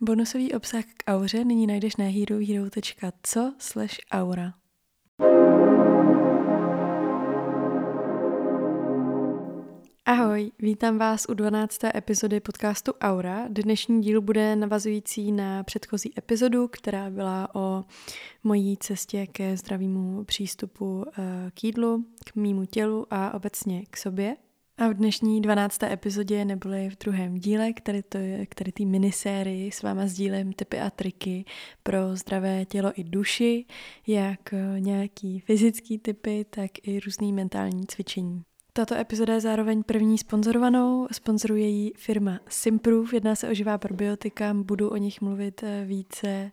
Bonusový obsah k auře nyní najdeš na herohero.co slash aura. Ahoj, vítám vás u 12. epizody podcastu Aura. Dnešní díl bude navazující na předchozí epizodu, která byla o mojí cestě ke zdravému přístupu eh, k jídlu, k mýmu tělu a obecně k sobě. A v dnešní 12. epizodě neboli v druhém díle, který, to je, který tý minisérii s váma sdílím typy a triky pro zdravé tělo i duši, jak eh, nějaký fyzický typy, tak i různý mentální cvičení. Tato epizoda je zároveň první sponzorovanou, sponzoruje ji firma Simproof, jedná se o živá probiotika, budu o nich mluvit eh, více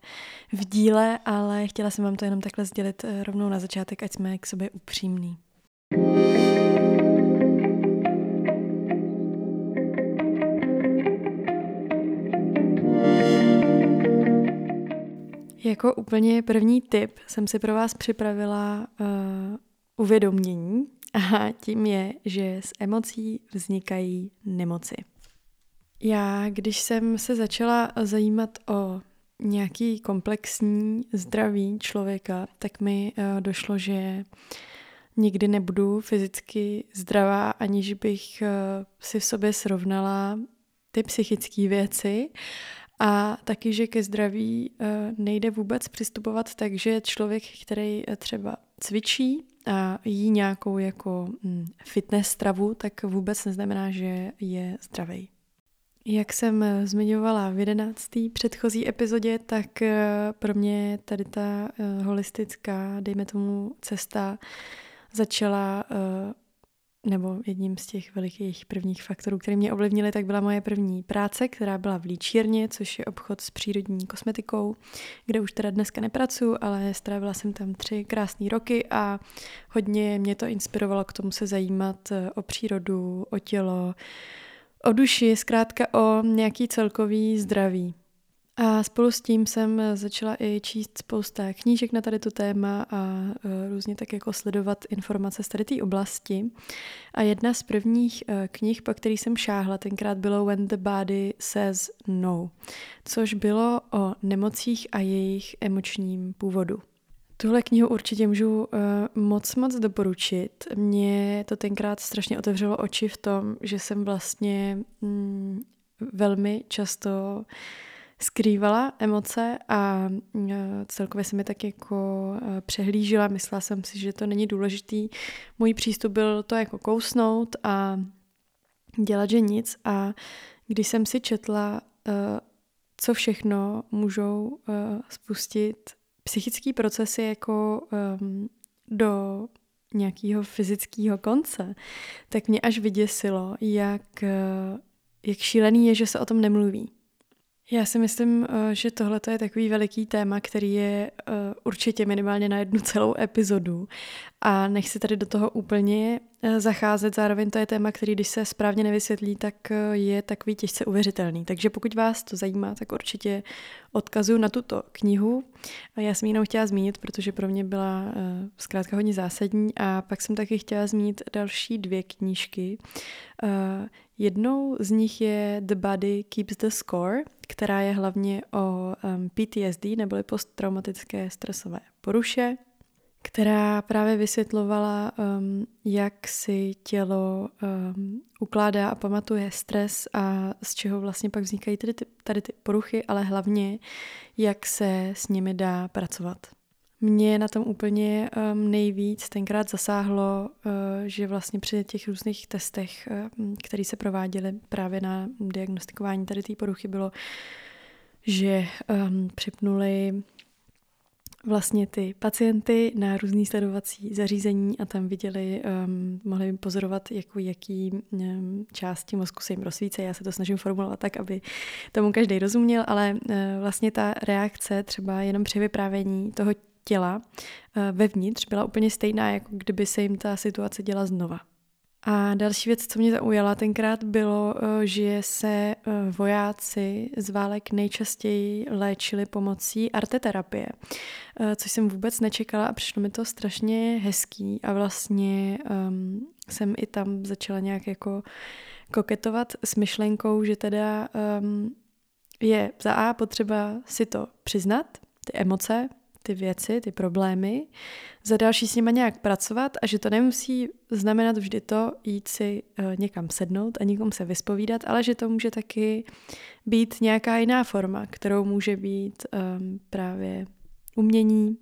v díle, ale chtěla jsem vám to jenom takhle sdělit eh, rovnou na začátek, ať jsme k sobě upřímní. Jako úplně první tip jsem si pro vás připravila uh, uvědomění a tím je, že z emocí vznikají nemoci. Já, když jsem se začala zajímat o nějaký komplexní zdraví člověka, tak mi uh, došlo, že nikdy nebudu fyzicky zdravá, aniž bych uh, si v sobě srovnala ty psychické věci a taky, že ke zdraví eh, nejde vůbec přistupovat tak, že člověk, který eh, třeba cvičí a jí nějakou jako hm, fitness stravu, tak vůbec neznamená, že je zdravý. Jak jsem eh, zmiňovala v jedenácté předchozí epizodě, tak pro mě tady ta holistická, dejme tomu, cesta začala nebo jedním z těch velikých prvních faktorů, které mě ovlivnily, tak byla moje první práce, která byla v Líčírně, což je obchod s přírodní kosmetikou, kde už teda dneska nepracuji, ale strávila jsem tam tři krásné roky a hodně mě to inspirovalo k tomu se zajímat eh, o přírodu, o tělo, o duši, zkrátka o nějaký celkový zdraví. A spolu s tím jsem začala i číst spousta knížek na tady tu téma a e, různě tak jako sledovat informace z tady té oblasti. A jedna z prvních e, knih, po který jsem šáhla, tenkrát bylo When the Body Says No, což bylo o nemocích a jejich emočním původu. Tuhle knihu určitě můžu uh, moc, moc doporučit. Mě to tenkrát strašně otevřelo oči v tom, že jsem vlastně mm, velmi často uh, skrývala emoce a e, celkově se mi tak jako e, přehlížila. Myslela jsem si, že to není důležitý. Můj přístup byl to jako kousnout a dělat, že nic. A když jsem si četla, e, co všechno můžou spustit psychické procesy jako do nějakého fyzického konce, tak mě až vyděsilo, jak, jak šílený je, že se o tom nemluví. Já si myslím, eh, že tohle je takový veliký téma, který je eh, určitě minimálně na jednu celou epizodu a nechci tady do toho úplně eh, zacházet. Zároveň to je téma, který když se správně nevysvětlí, tak je takový těžce uvěřitelný. Takže pokud vás to zajímá, tak určitě odkazuju na tuto knihu. Já jsem ji jenom chtěla zmínit, protože pro mě byla zkrátka hodně zásadní a pak jsem taky chtěla zmínit další dvě knížky. Jednou z nich je The Body Keeps the Score, která je hlavně o PTSD, neboli posttraumatické stresové poruše, která právě vysvětlovala, jak si tělo ukládá a pamatuje stres a z čeho vlastně pak vznikají tady ty, tady ty poruchy, ale hlavně, jak se s nimi dá pracovat. Mě na tom úplně um, nejvíc tenkrát zasáhlo, uh, že vlastně při těch různých testech, uh, které se prováděly právě na diagnostikování tady té poruchy, bylo, že um, připnuli vlastně ty pacienty na různý sledovací zařízení a tam viděli, um, mohli pozorovat, jako jaký um, části mozku se jim rozsvíce. Já se to snažím formulovat tak, aby tomu každý rozuměl, ale uh, vlastně ta reakce třeba jenom při vyprávění toho těla eh, vevnitř byla úplně stejná, jako kdyby se jim ta situace děla znova. A další věc, co mě zaujala tenkrát, bylo, eh, že se eh, vojáci z válek nejčastěji léčili pomocí arteterapie, což jsem vůbec nečekala a přišlo mi to strašně hezký a vlastně um, jsem i tam začala nějak jako koketovat s myšlenkou, že teda um, je za A potřeba si to přiznat, ty emoce, ty věci, ty problémy, za další s nima nějak pracovat a že to nemusí znamenat vždy to jít si uh, někam sednout a někomu se vyspovídat, ale že to může taky být nějaká jiná forma, kterou může být um, právě umění,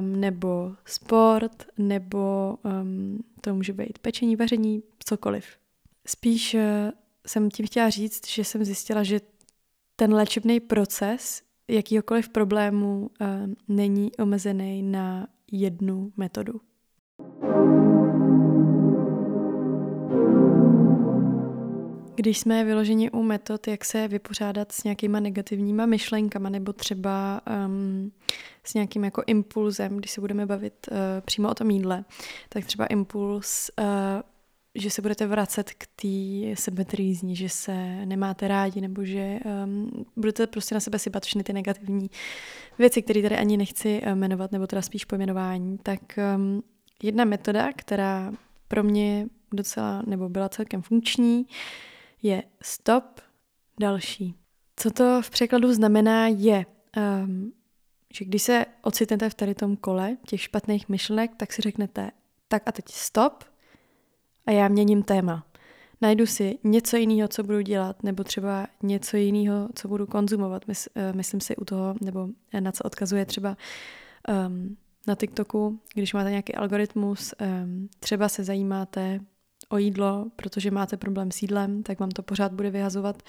um, nebo sport, nebo um, to může být pečení, vaření, cokoliv. Spíš uh, jsem tím chtěla říct, že jsem zjistila, že ten léčebný proces jakýkoliv problému uh, není omezený na jednu metodu. Když jsme vyloženi u metod, jak se vypořádat s nějakýma negativníma myšlenkama nebo třeba um, s nějakým jako impulzem, když se budeme bavit uh, přímo o tom jídle, tak třeba impuls uh, že se budete vracet k té sebetrýzni, že se nemáte rádi, nebo že um, budete prostě na sebe sypat všechny ty negativní věci, které tady ani nechci uh, jmenovat, nebo teda spíš pojmenování, tak um, jedna metoda, která pro mě docela, nebo byla celkem funkční, je stop, další. Co to v překladu znamená je, um, že když se ocitnete v tady tom kole těch špatných myšlenek, tak si řeknete, tak a teď stop, a já měním téma. Najdu si něco jiného, co budu dělat, nebo třeba něco jiného, co budu konzumovat. Uh, myslím si u toho, nebo na co odkazuje třeba um, na TikToku, když máte nějaký algoritmus, um, třeba se zajímáte o jídlo, protože máte problém s jídlem, tak vám to pořád bude vyhazovat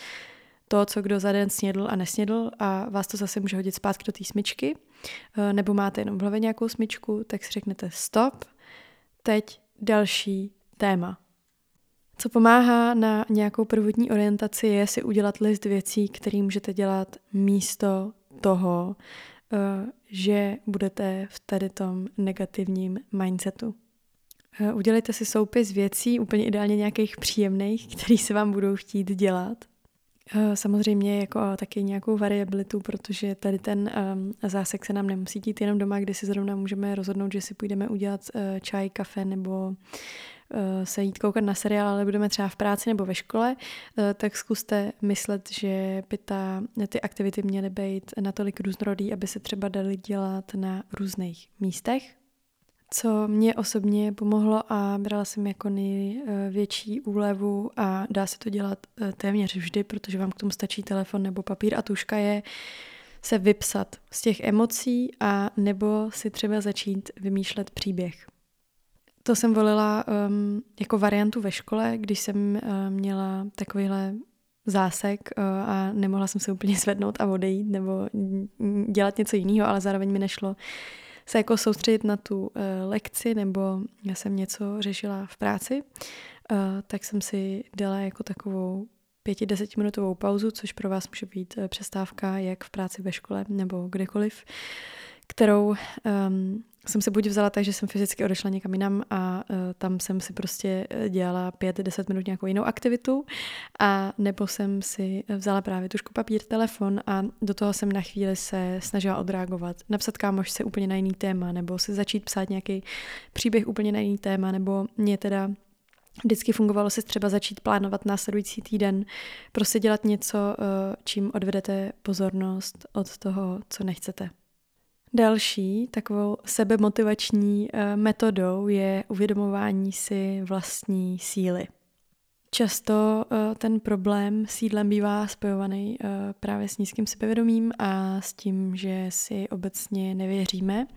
to, co kdo za den snědl a nesnědl a vás to zase může hodit zpátky do té smyčky. Uh, nebo máte jenom v hlavě nějakou smyčku, tak si řeknete stop, teď další téma. Co pomáhá na nějakou prvotní orientaci je si udělat list věcí, které můžete dělat místo toho, eh, že budete v tady tom negativním mindsetu. Eh, udělejte si soupis věcí, úplně ideálně nějakých příjemných, které se vám budou chtít dělat. Eh, samozřejmě jako taky nějakou variabilitu, protože tady ten zásek se nám nemusí dít jenom doma, kde si zrovna můžeme rozhodnout, že si půjdeme udělat čaj, kafe nebo se jít koukat na seriál, ale budeme třeba v práci nebo ve škole, eh, tak zkuste myslet, že by ta, ty aktivity měly být natolik různorodý, aby se třeba dali dělat na různých místech. Co mě osobně pomohlo a brala jsem jako největší úlevu a dá se to dělat eh, téměř vždy, protože vám k tomu stačí telefon nebo papír a tuška je se vypsat z těch emocí a nebo si třeba začít vymýšlet příběh. To jsem volila um, jako variantu ve škole, když jsem uh, měla takovýhle zásek uh, a nemohla jsem se úplně zvednout a odejít nebo dělat něco jiného, ale zároveň mi nešlo se jako soustředit na tu uh, lekci nebo já jsem něco řešila v práci, uh, tak jsem si dala jako takovou pěti, desetiminutovou pauzu, což pro vás může být uh, přestávka jak v práci ve škole nebo kdekoliv, kterou um, jsem se buď vzala tak, že jsem fyzicky odešla někam jinam a uh, tam jsem si prostě e, dělala pět, deset minut nějakou jinou aktivitu a nebo jsem si vzala právě tušku papír, telefon a do toho jsem na chvíli se snažila odreagovat. Napsat kámoš úplně na jiný téma nebo si začít psát nějaký příběh úplně na jiný téma nebo mě teda Vždycky fungovalo si třeba začít plánovat následující týden, prostě dělat něco, e, čím odvedete pozornost od toho, co nechcete. Další takovou sebemotivační eh, metodou je uvědomování si vlastní síly. Často eh, ten problém s jídlem bývá spojovaný eh, právě s nízkým sebevědomím a s tím, že si obecně nevěříme.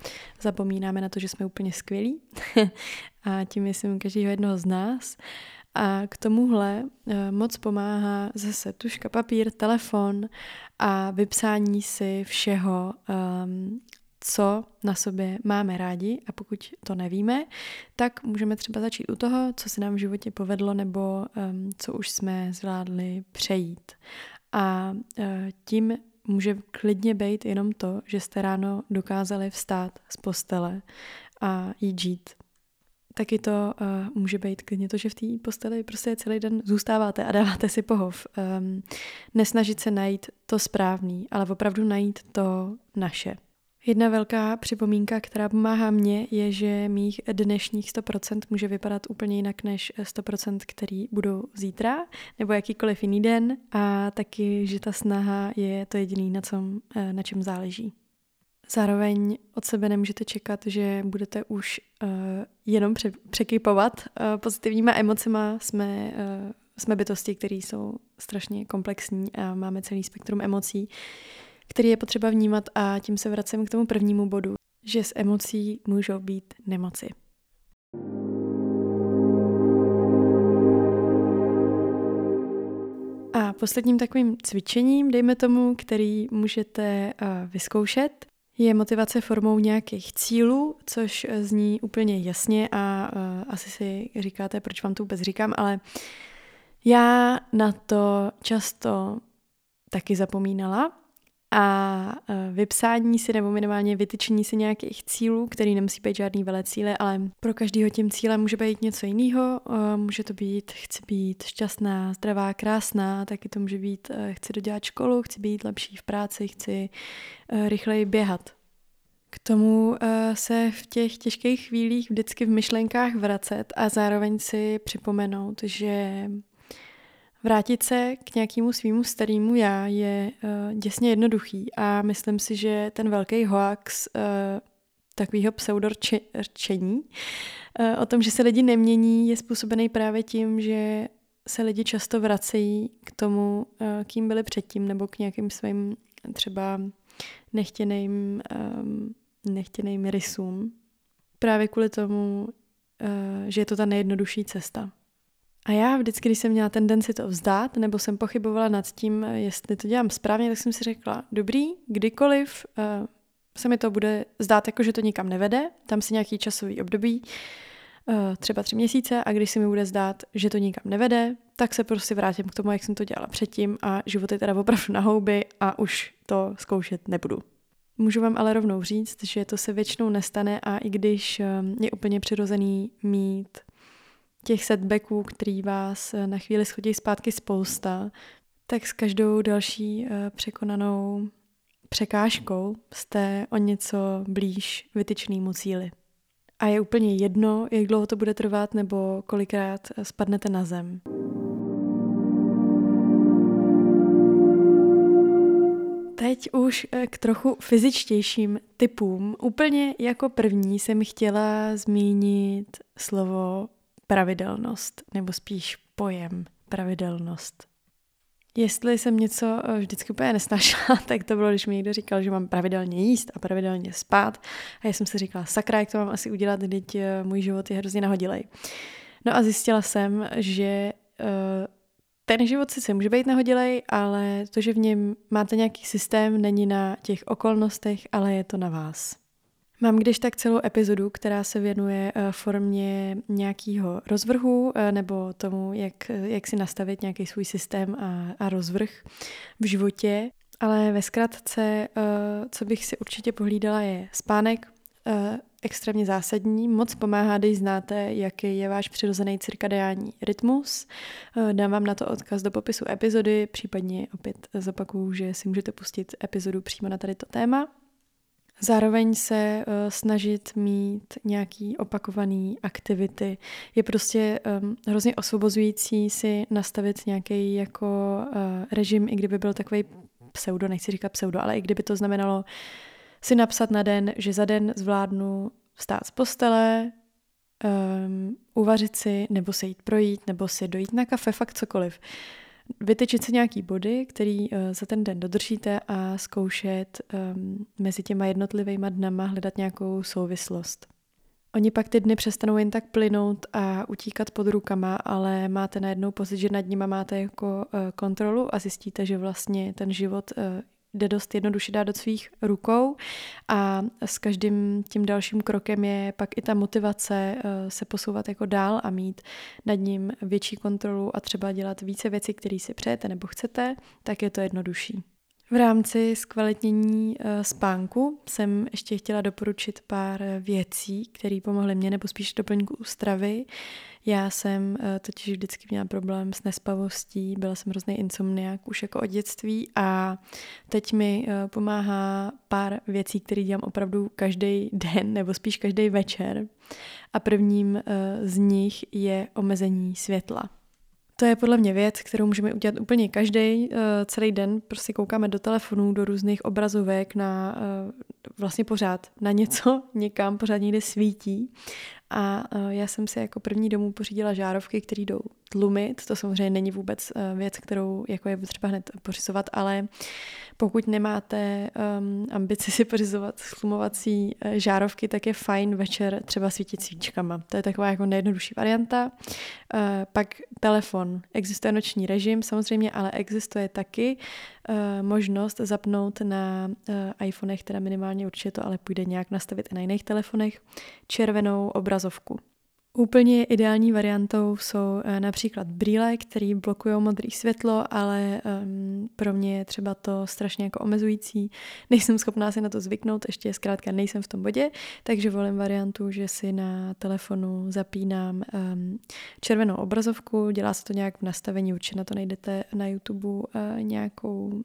Zapomínáme na to, že jsme úplně skvělí a tím myslím každého jednoho z nás. A k tomuhle moc pomáhá zase tuška, papír, telefon a vypsání si všeho, um, co na sobě máme rádi a pokud to nevíme, tak můžeme třeba začít u toho, co se nám v životě povedlo nebo um, co už jsme zvládli přejít. A uh, tím může klidně být jenom to, že jste ráno dokázali vstát z postele a jít žít. Taky to uh, může být klidně to, že v té posteli prostě celý den zůstáváte a dáváte si pohov. Um, nesnažit se najít to správný, ale opravdu najít to naše. Jedna velká připomínka, která pomáhá mně, je, že mých dnešních 100% může vypadat úplně jinak než 100%, který budou zítra, nebo jakýkoliv jiný den a taky, že ta snaha je to jediný, na, com, eh, na čem záleží. Zároveň od sebe nemůžete čekat, že budete už uh, jenom pře- překypovat uh, pozitivníma emocema. Jsme, uh, jsme bytosti, které jsou strašně komplexní a máme celý spektrum emocí, který je potřeba vnímat a tím se vracím k tomu prvnímu bodu, že s emocí můžou být nemoci. A posledním takovým cvičením, dejme tomu, který můžete uh, vyzkoušet, je motivace formou nějakých cílů, což zní úplně jasně a uh, asi si říkáte, proč vám to vůbec říkám, ale já na to často taky zapomínala a uh, vypsání si nebo minimálně vytyčení si nějakých cílů, který nemusí být žádný velé cíle, ale pro každého tím cílem může být něco jiného. Uh, může to být, chci být šťastná, zdravá, krásná, taky to může být, uh, chci dodělat školu, chci být lepší v práci, chci rychleji běhat. K tomu se v těch těžkých chvílích vždycky v myšlenkách vracet a zároveň si připomenout, že Vrátit se k nějakému svýmu starému já je uh, děsně jednoduchý a myslím si, že ten velký hoax uh, takového pseudorčení uh, o tom, že se lidi nemění, je způsobený právě tím, že se lidi často vracejí k tomu, uh, kým byli předtím, nebo k nějakým svým třeba nechtěným, um, nechtěným rysům. Právě kvůli tomu, uh, že je to ta nejjednodušší cesta. A já vždycky, když jsem měla tendenci to vzdát, nebo jsem pochybovala nad tím, jestli to dělám správně, tak jsem si řekla, dobrý, kdykoliv uh, se mi to bude zdát jako, že to nikam nevede, tam si nějaký časový období, uh, třeba tři měsíce, a když se mi bude zdát, že to nikam nevede, tak se prostě vrátím k tomu, jak jsem to dělala předtím a život je teda opravdu na houby a už to zkoušet nebudu. Můžu vám ale rovnou říct, že to se většinou nestane a i když eh, je úplně přirozený mít těch setbacků, který vás eh, na chvíli schodí zpátky spousta, tak s každou další eh, překonanou překážkou jste o něco blíž vytyčnému cíli. A je úplně jedno, jak dlouho to bude trvat nebo kolikrát eh, spadnete na zem. Teď už k trochu fyzičtějším typům. Úplně jako první jsem chtěla zmínit slovo pravidelnost, nebo spíš pojem pravidelnost. Jestli jsem něco eh, vždycky úplně nesnašla, tak to bylo, když mi někdo říkal, že mám pravidelně jíst a pravidelně spát. A já jsem si říkala, sakra, jak to mám asi udělat, teď eh, můj život je hrozně nahodilej. No a zjistila jsem, že uh, ten život sice může být nahodilej, ale to, že v něm máte nějaký systém, není na těch okolnostech, ale je to na vás. Mám když tak celou epizodu, která se věnuje eh, formě nějakého rozvrhu eh, nebo tomu, jak, jak si nastavit nějaký svůj systém a, a rozvrh v životě. Ale ve zkratce, eh, co bych si určitě pohlídala, je spánek, extrémně zásadní, moc pomáhá, když znáte, jaký je váš přirozený cirkadiální rytmus. Dám vám na to odkaz do popisu epizody, případně opět zopakuju, že si můžete pustit epizodu přímo na tady to téma. Zároveň se uh, snažit mít nějaký opakovaný aktivity. Je prostě um, hrozně osvobozující si nastavit nějaký jako uh, režim, i kdyby byl takový pseudo, nechci říkat pseudo, ale i kdyby to znamenalo si napsat na den, že za den zvládnu vstát z postele, um, uvařit si, nebo se jít projít, nebo si dojít na kafe, fakt cokoliv. Uh, vytyčit si nějaký body, který uh, za ten den dodržíte a zkoušet um, mezi těma jednotlivými dnama hledat nějakou souvislost. Oni pak ty dny přestanou jen tak plynout a utíkat pod rukama, ale máte najednou pocit, že nad nima máte jako uh, kontrolu a zjistíte, že vlastně ten život uh, jde dost jednoduše dát do svých rukou a s každým tím dalším krokem je pak i ta motivace eh, se posouvat jako dál a mít nad ním větší kontrolu a třeba dělat více věcí, které si přejete nebo chcete, tak je to jednodušší. V rámci zkvalitnění uh, spánku jsem ještě chtěla doporučit pár věcí, které pomohly mě, nebo spíš doplňku stravy. Já jsem uh, totiž vždycky měla problém s nespavostí, byla jsem hrozný insomniák už jako od dětství a teď mi pomáhá pár věcí, které dělám opravdu každý den, nebo spíš každý večer. A prvním z nich je omezení světla. To je podle mě věc, kterou můžeme udělat úplně každý. Uh, celý den prostě koukáme do telefonů, do různých obrazovek, na uh, vlastně pořád na něco, někam, pořád někde svítí. A uh, já jsem si jako první domů pořídila žárovky, které jdou tlumit. To samozřejmě není vůbec uh, věc, kterou jako je potřeba hned pořizovat, ale pokud nemáte um, ambici si pořizovat slumovací uh, žárovky, tak je fajn večer třeba svítit svíčkama. To je taková jako nejjednodušší varianta. Uh, pak telefon. Existuje noční režim samozřejmě, ale existuje taky uh, možnost zapnout na uh, iPhonech, teda minimálně určitě to ale půjde nějak nastavit i na jiných telefonech, červenou obrazovku. Úplně ideální variantou jsou eh, například brýle, které blokují modré světlo, ale um, pro mě je třeba to strašně jako omezující. Nejsem schopná si na to zvyknout, ještě zkrátka nejsem v tom bodě, takže volím variantu, že si na telefonu zapínám um, červenou obrazovku, dělá se to nějak v nastavení, určitě na to najdete na YouTube uh, nějakou,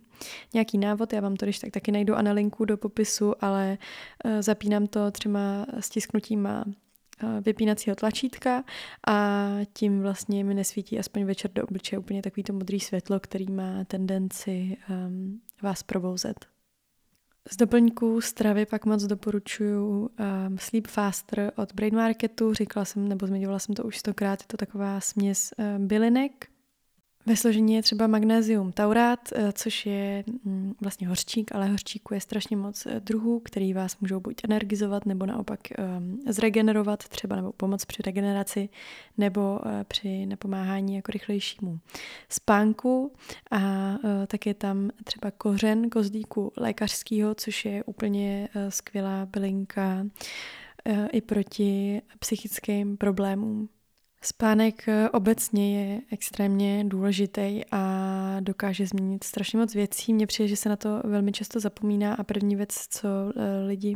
nějaký návod, já vám to když tak taky najdu a na linku do popisu, ale uh, zapínám to třema stisknutíma vypínacího tlačítka a tím vlastně mi nesvítí aspoň večer do obličeje úplně takový to modrý světlo, který má tendenci um, vás probouzet. Z doplňků stravy pak moc doporučuju um, Sleep Faster od Brain Marketu. Říkala jsem, nebo zmiňovala jsem to už stokrát, je to taková směs uh, bylinek, ve složení je třeba magnézium taurát, eh, což je mm, vlastně hořčík, ale hořčíku je strašně moc eh, druhů, který vás můžou buď energizovat, nebo naopak um, zregenerovat, třeba nebo pomoct při regeneraci, nebo uh, při napomáhání jako rychlejšímu spánku. A tak je tam třeba kořen kozdíku lékařského, což je úplně skvělá bylinka i proti psychickým problémům. Spánek eh, obecně je extrémně důležitý a dokáže změnit strašně moc věcí. Mně přijde, že se na to velmi často zapomíná a první věc, co eh, lidi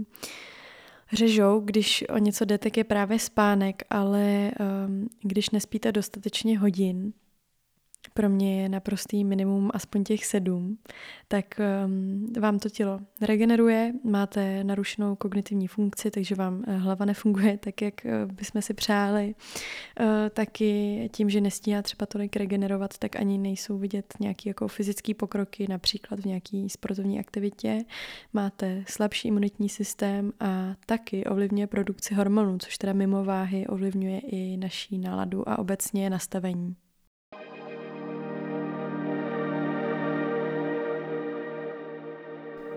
řežou, když o něco jde, tak je právě spánek, ale um, když nespíte dostatečně hodin, pro mě je naprostý minimum aspoň těch sedm, tak um, vám to tělo regeneruje, máte narušenou kognitivní funkci, takže vám uh, hlava nefunguje tak, jak uh, bychom si přáli. Uh, taky tím, že nestíhá třeba tolik regenerovat, tak ani nejsou vidět nějaký jako fyzický pokroky, například v nějaký sportovní aktivitě. Máte slabší imunitní systém a taky ovlivňuje produkci hormonů, což teda mimo váhy ovlivňuje i naší náladu a obecně nastavení.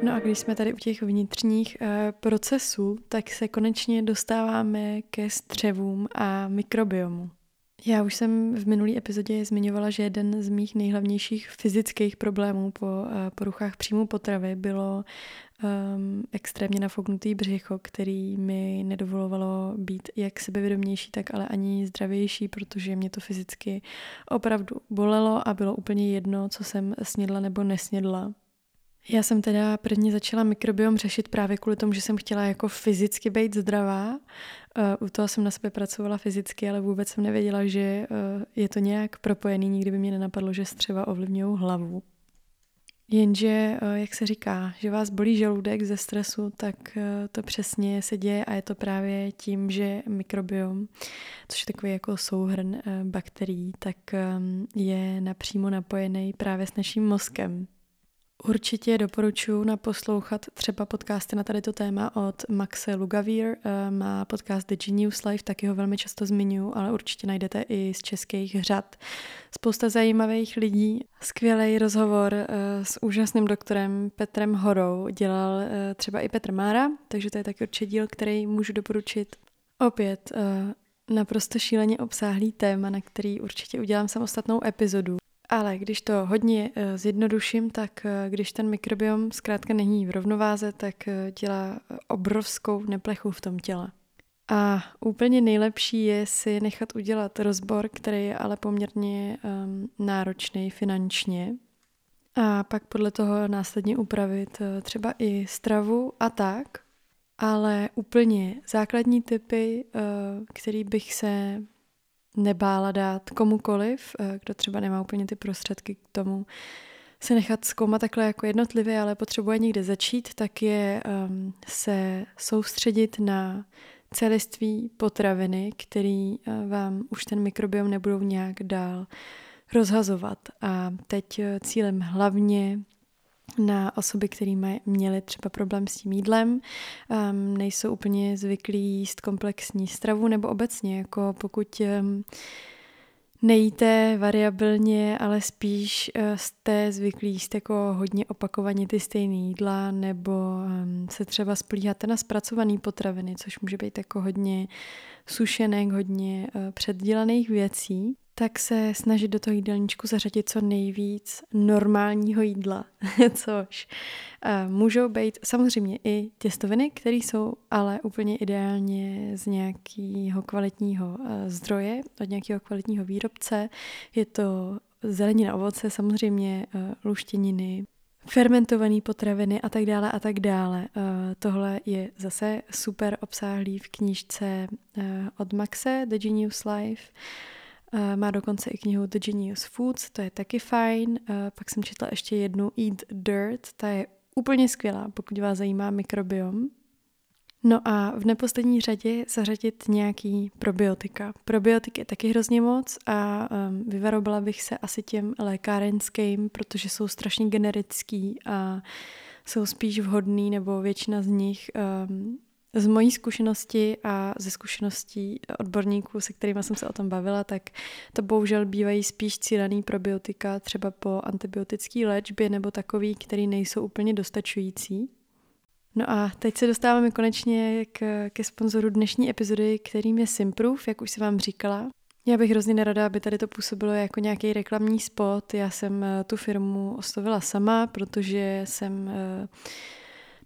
No a když jsme tady u těch vnitřních uh, procesů, tak se konečně dostáváme ke střevům a mikrobiomu. Já už jsem v minulý epizodě zmiňovala, že jeden z mých nejhlavnějších fyzických problémů po uh, poruchách příjmu potravy bylo um, extrémně nafouknutý břicho, který mi nedovolovalo být jak sebevědomější, tak ale ani zdravější, protože mě to fyzicky opravdu bolelo a bylo úplně jedno, co jsem snědla nebo nesnědla. Já jsem teda prvně začala mikrobiom řešit právě kvůli tomu, že jsem chtěla jako fyzicky být zdravá. Uh, u toho jsem na sebe pracovala fyzicky, ale vůbec jsem nevěděla, že uh, je to nějak propojený. Nikdy by mě nenapadlo, že střeva ovlivňují hlavu. Jenže, uh, jak se říká, že vás bolí žaludek ze stresu, tak to přesně se děje a je to právě tím, že mikrobiom, což je takový jako souhrn bakterií, tak um, je napřímo napojený právě s naším mozkem. Určitě doporučuji naposlouchat třeba podcasty na tady to téma od Maxe Lugavír. Eh, má podcast The Genius Life, taky ho velmi často zmiňuji, ale určitě najdete i z českých řad. Spousta zajímavých lidí. Skvělý rozhovor eh, s úžasným doktorem Petrem Horou dělal eh, třeba i Petr Mára, takže to je taky určitě díl, který můžu doporučit. Opět naprosto šíleně obsáhlý téma, na který určitě udělám samostatnou epizodu. Ale když to hodně uh, zjednoduším, tak uh, když ten mikrobiom zkrátka není v rovnováze, tak uh, dělá obrovskou neplechu v tom těle. A úplně nejlepší je si nechat udělat rozbor, který je ale poměrně um, náročný finančně. a pak podle toho následně upravit eh, třeba i stravu a tak. Ale úplně základní typy, eh, který bych se nebála dát komukoliv, eh, kdo třeba nemá úplně ty prostředky k tomu se nechat zkoumat takhle jako jednotlivě, ale potřebuje někde začít, tak je um, se soustředit na celiství potraviny, který uh, vám už ten mikrobiom nebudou nějak dál rozhazovat. A teď uh, cílem hlavně na osoby, které měly třeba problém s tím jídlem, um, nejsou úplně zvyklí jíst komplexní stravu nebo obecně, jako pokud um, nejíte variabilně, ale spíš uh, jste zvyklí jíst jako hodně opakovaně ty stejné jídla, nebo um, se třeba splíháte na zpracované potraviny, což může být jako hodně sušenek, hodně uh, předdělaných věcí, tak se snažit do toho jídelníčku zařadit co nejvíc normálního jídla, což uh, můžou být samozřejmě i těstoviny, které jsou ale úplně ideálně z nějakého kvalitního uh, zdroje, od nějakého kvalitního výrobce. Je to zelenina, ovoce, samozřejmě luštěniny, fermentované potraviny a tak dále a tak dále. Tohle je zase super obsáhlý v knížce od Maxe, The Genius Life. Uh, má dokonce i knihu The Genius Foods, to je taky fajn. Pak jsem četla ještě jednu Eat Dirt, ta je úplně skvělá, pokud vás zajímá mikrobiom. No a v neposlední řadě zařadit nějaký probiotika. Probiotik je taky hrozně moc a um, vyvarovala bych se asi těm lékárenským, protože jsou strašně generický a jsou spíš vhodný, nebo většina z nich um, z mojí zkušenosti a ze zkušeností odborníků, se kterými jsem se o tom bavila, tak to bohužel bývají spíš cílený probiotika, třeba po antibiotické léčbě nebo takový, který nejsou úplně dostačující. No a teď se dostáváme konečně k, ke sponzoru dnešní epizody, kterým je Simproof, jak už jsem vám říkala. Já bych hrozně nerada, aby tady to působilo jako nějaký reklamní spot. Já jsem eh, tu firmu oslovila sama, protože jsem uh,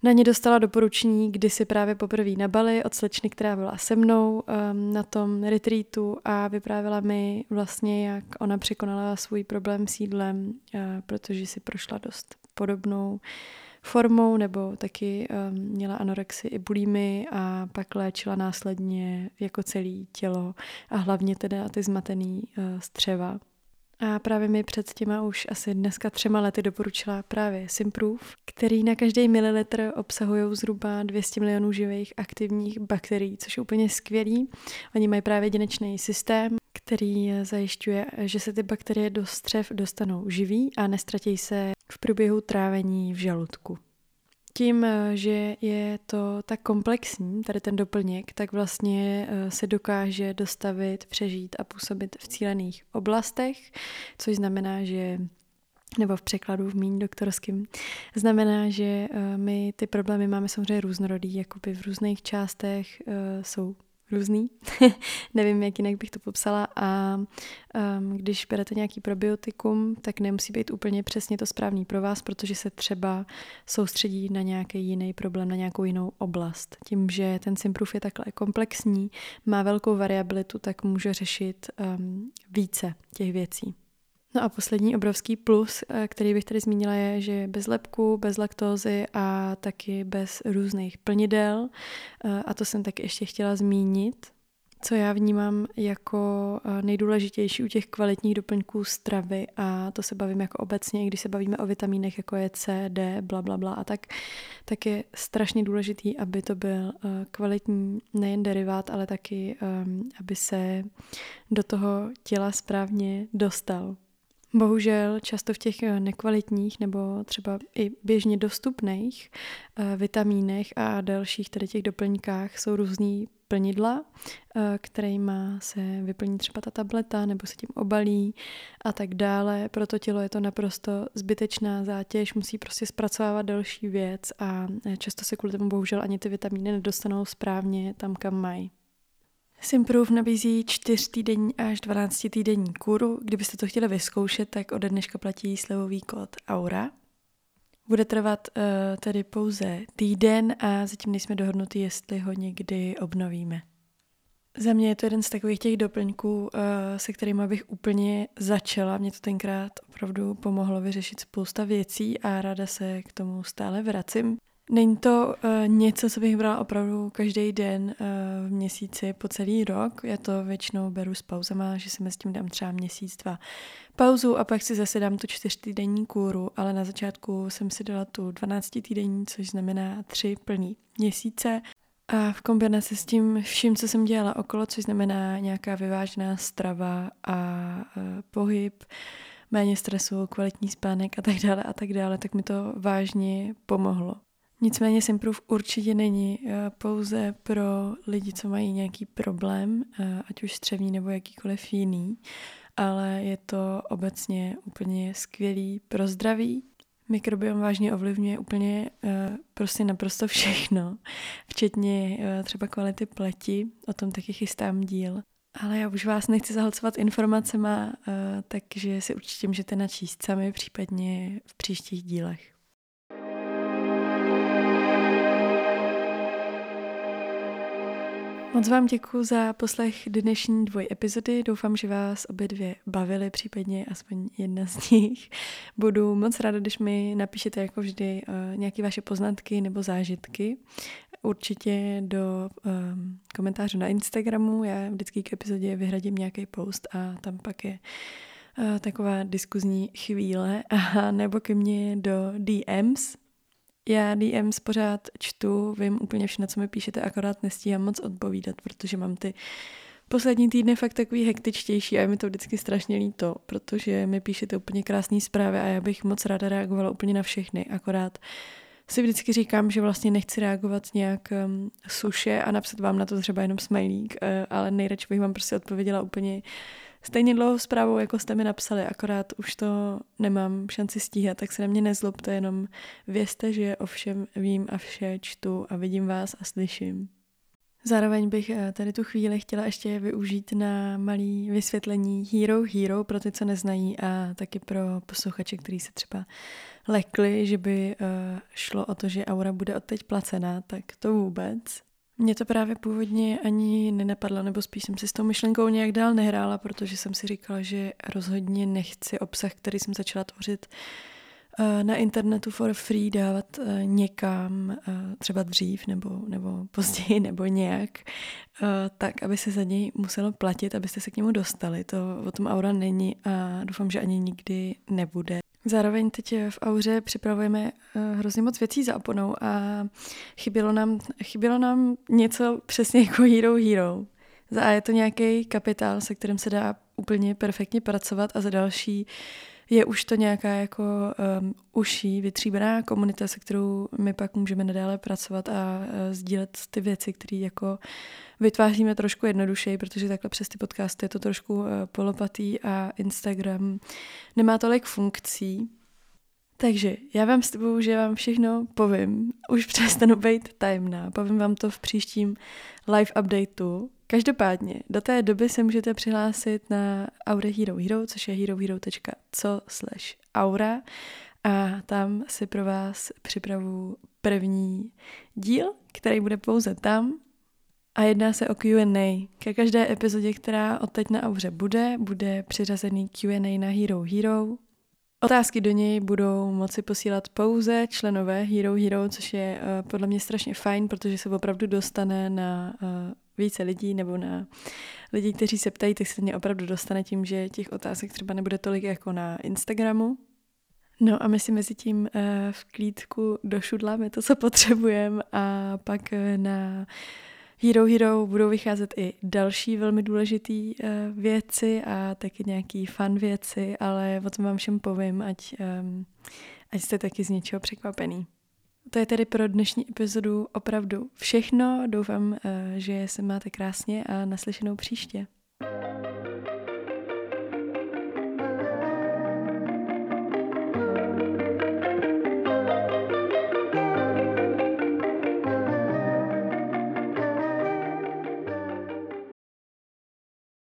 na ně dostala doporučení kdysi právě poprvé na Bali od slečny, která byla se mnou um, na tom retreatu a vyprávěla mi vlastně, jak ona překonala svůj problém s jídlem, uh, protože si prošla dost podobnou formou, nebo taky um, měla anorexi i bulimy a pak léčila následně jako celé tělo a hlavně teda ty zmatený uh, střeva. A právě mi před těma už asi dneska třema lety doporučila právě Simproof, který na každý mililitr obsahují zhruba 200 milionů živých aktivních bakterií, což je úplně skvělý. Oni mají právě jedinečný systém, který zajišťuje, že se ty bakterie do střev dostanou živí a nestratí se v průběhu trávení v žaludku. Tím, eh, že je to tak komplexní, tady ten doplněk, tak vlastně eh, se dokáže dostavit, přežít a působit v cílených oblastech, což znamená, že nebo v překladu v míň doktorským, znamená, že eh, my ty problémy máme samozřejmě různorodý, jakoby v různých částech jsou různý. Nevím, jak jinak bych to popsala. A um, když berete nějaký probiotikum, tak nemusí být úplně přesně to správný pro vás, protože se třeba soustředí na nějaký jiný problém, na nějakou jinou oblast. Tím, že ten Simproof je takhle komplexní, má velkou variabilitu, tak může řešit um, více těch věcí. No a poslední obrovský plus, eh, který bych tady zmínila, je, že bez lepku, bez laktózy a taky bez různých plnidel. Eh, a to jsem taky ještě chtěla zmínit, co já vnímám jako eh, nejdůležitější u těch kvalitních doplňků stravy a to se bavím jako obecně, když se bavíme o vitamínech, jako je C, D, bla, bla, bla a tak, tak je strašně důležitý, aby to byl kvalitní nejen derivát, ale taky, ehm, aby se do toho těla správně dostal. Bohužel často v těch eh, nekvalitních nebo třeba i běžně dostupných uh, vitamínech a dalších tady těch doplňkách jsou různý plnidla, uh, kterýma se vyplní třeba ta tableta nebo se tím obalí a tak dále. Pro to tělo je to naprosto zbytečná zátěž, musí prostě zpracovávat další věc a často se kvůli tomu bohužel ani ty vitamíny nedostanou správně tam, kam mají. Simproof nabízí 4 týdenní až 12 týdenní kůru. Kdybyste to chtěli vyzkoušet, tak ode dneška platí slevový kód AURA. Bude trvat uh, tedy pouze týden a zatím nejsme dohodnutí, jestli ho někdy obnovíme. Za mě je to jeden z takových těch doplňků, eh, se kterými bych úplně začala. Mě to tenkrát opravdu pomohlo vyřešit spousta věcí a ráda se k tomu stále vracím. Není to uh, něco, co bych brala opravdu každý den uh, v měsíci po celý rok. Já to většinou beru s pauzama, že si mezi tím dám třeba měsíc, dva pauzu a pak si zase dám tu čtyřtýdenní kůru, ale na začátku jsem si dala tu 12 týdenní, což znamená tři plný měsíce. A v kombinaci s tím vším, co jsem dělala okolo, což znamená nějaká vyvážená strava a uh, pohyb, méně stresu, kvalitní spánek a tak dále a tak dále, tak mi to vážně pomohlo. Nicméně Simproof určitě není eh, pouze pro lidi, co mají nějaký problém, eh, ať už střevní nebo jakýkoliv jiný, ale je to obecně úplně skvělý pro zdraví. Mikrobiom vážně ovlivňuje úplně eh, prostě naprosto všechno, včetně třeba kvality pleti, o tom taky chystám díl. Ale já už vás nechci zahlcovat informacema, takže si určitě můžete načíst sami, případně v příštích dílech. Moc vám děkuji za poslech dnešní dvoj epizody. Doufám, že vás obě dvě bavily, případně aspoň jedna z nich. Budu moc ráda, když mi napíšete jako vždy uh, nějaké vaše poznatky nebo zážitky. Určitě do um, komentářů na Instagramu. Já vždycky k epizodě vyhradím nějaký post a tam pak je uh, taková diskuzní chvíle. A nebo ke mně do DMs, já DMs pořád čtu, vím úplně všechno, co mi píšete, akorát nestíhám moc odpovídat, protože mám ty poslední týdny fakt takový hektičtější a je mi to vždycky strašně líto, protože mi píšete úplně krásné zprávy a já bych moc ráda reagovala úplně na všechny, akorát si vždycky říkám, že vlastně nechci reagovat nějak um, suše a napsat vám na to třeba jenom smajlík, uh, ale nejradši bych vám prostě odpověděla úplně stejně dlouhou zprávou, jako jste mi napsali, akorát už to nemám šanci stíhat, tak se na mě nezlobte, jenom vězte, že o všem vím a vše čtu a vidím vás a slyším. Zároveň bych eh, tady tu chvíli chtěla ještě využít na malý vysvětlení Hero Hero pro ty, co neznají a taky pro posluchače, kteří se třeba lekli, že by eh, šlo o to, že Aura bude odteď placená, tak to vůbec. Mě to právě původně ani nenapadlo, nebo spíš jsem si s tou myšlenkou nějak dál nehrála, protože jsem si říkala, že rozhodně nechci obsah, který jsem začala tvořit eh, na internetu for free dávat eh, někam, eh, třeba dřív nebo, nebo později nebo nějak, tak, aby se za něj muselo platit, abyste se k němu dostali. To o tom aura není a doufám, že ani nikdy nebude. Zároveň teď v Auře připravujeme eh, hrozně moc věcí za oponou a chybělo nám, chybělo nám něco přesně jako Hero Hero. Za A je to nějaký kapitál, se kterým se dá úplně perfektně pracovat a za další je už to nějaká jako um, uší, vytříbená komunita, se kterou my pak můžeme nadále pracovat a uh, sdílet ty věci, které jako vytváříme trošku jednodušeji, protože takhle přes ty podcasty je to trošku uh, polopatý a Instagram nemá tolik funkcí. Takže já vám tebou, že vám všechno povím. Už přestanu být tajemná. Povím vám to v příštím live updateu. Každopádně, do té doby se můžete přihlásit na Aura Hero Hero, což je herohero.co slash aura a tam si pro vás připravu první díl, který bude pouze tam a jedná se o Q&A. Ke každé epizodě, která odteď na Auře bude, bude přiřazený Q&A na Hero Hero. Otázky do něj budou moci posílat pouze členové Hero Hero, což je uh, podle mě strašně fajn, protože se opravdu dostane na uh, více lidí nebo na lidi, kteří se ptají, tak se mě opravdu dostane tím, že těch otázek třeba nebude tolik jako na Instagramu. No a my si mezi tím uh, v klídku došudláme to, co potřebujeme a pak uh, na Hero Hero budou vycházet i další velmi důležité uh, věci a taky nějaký fun věci, ale o tom vám všem povím, ať, um, ať jste taky z něčeho překvapený. To je tedy pro dnešní epizodu opravdu všechno. Doufám, eh, že se máte krásně a naslyšenou příště.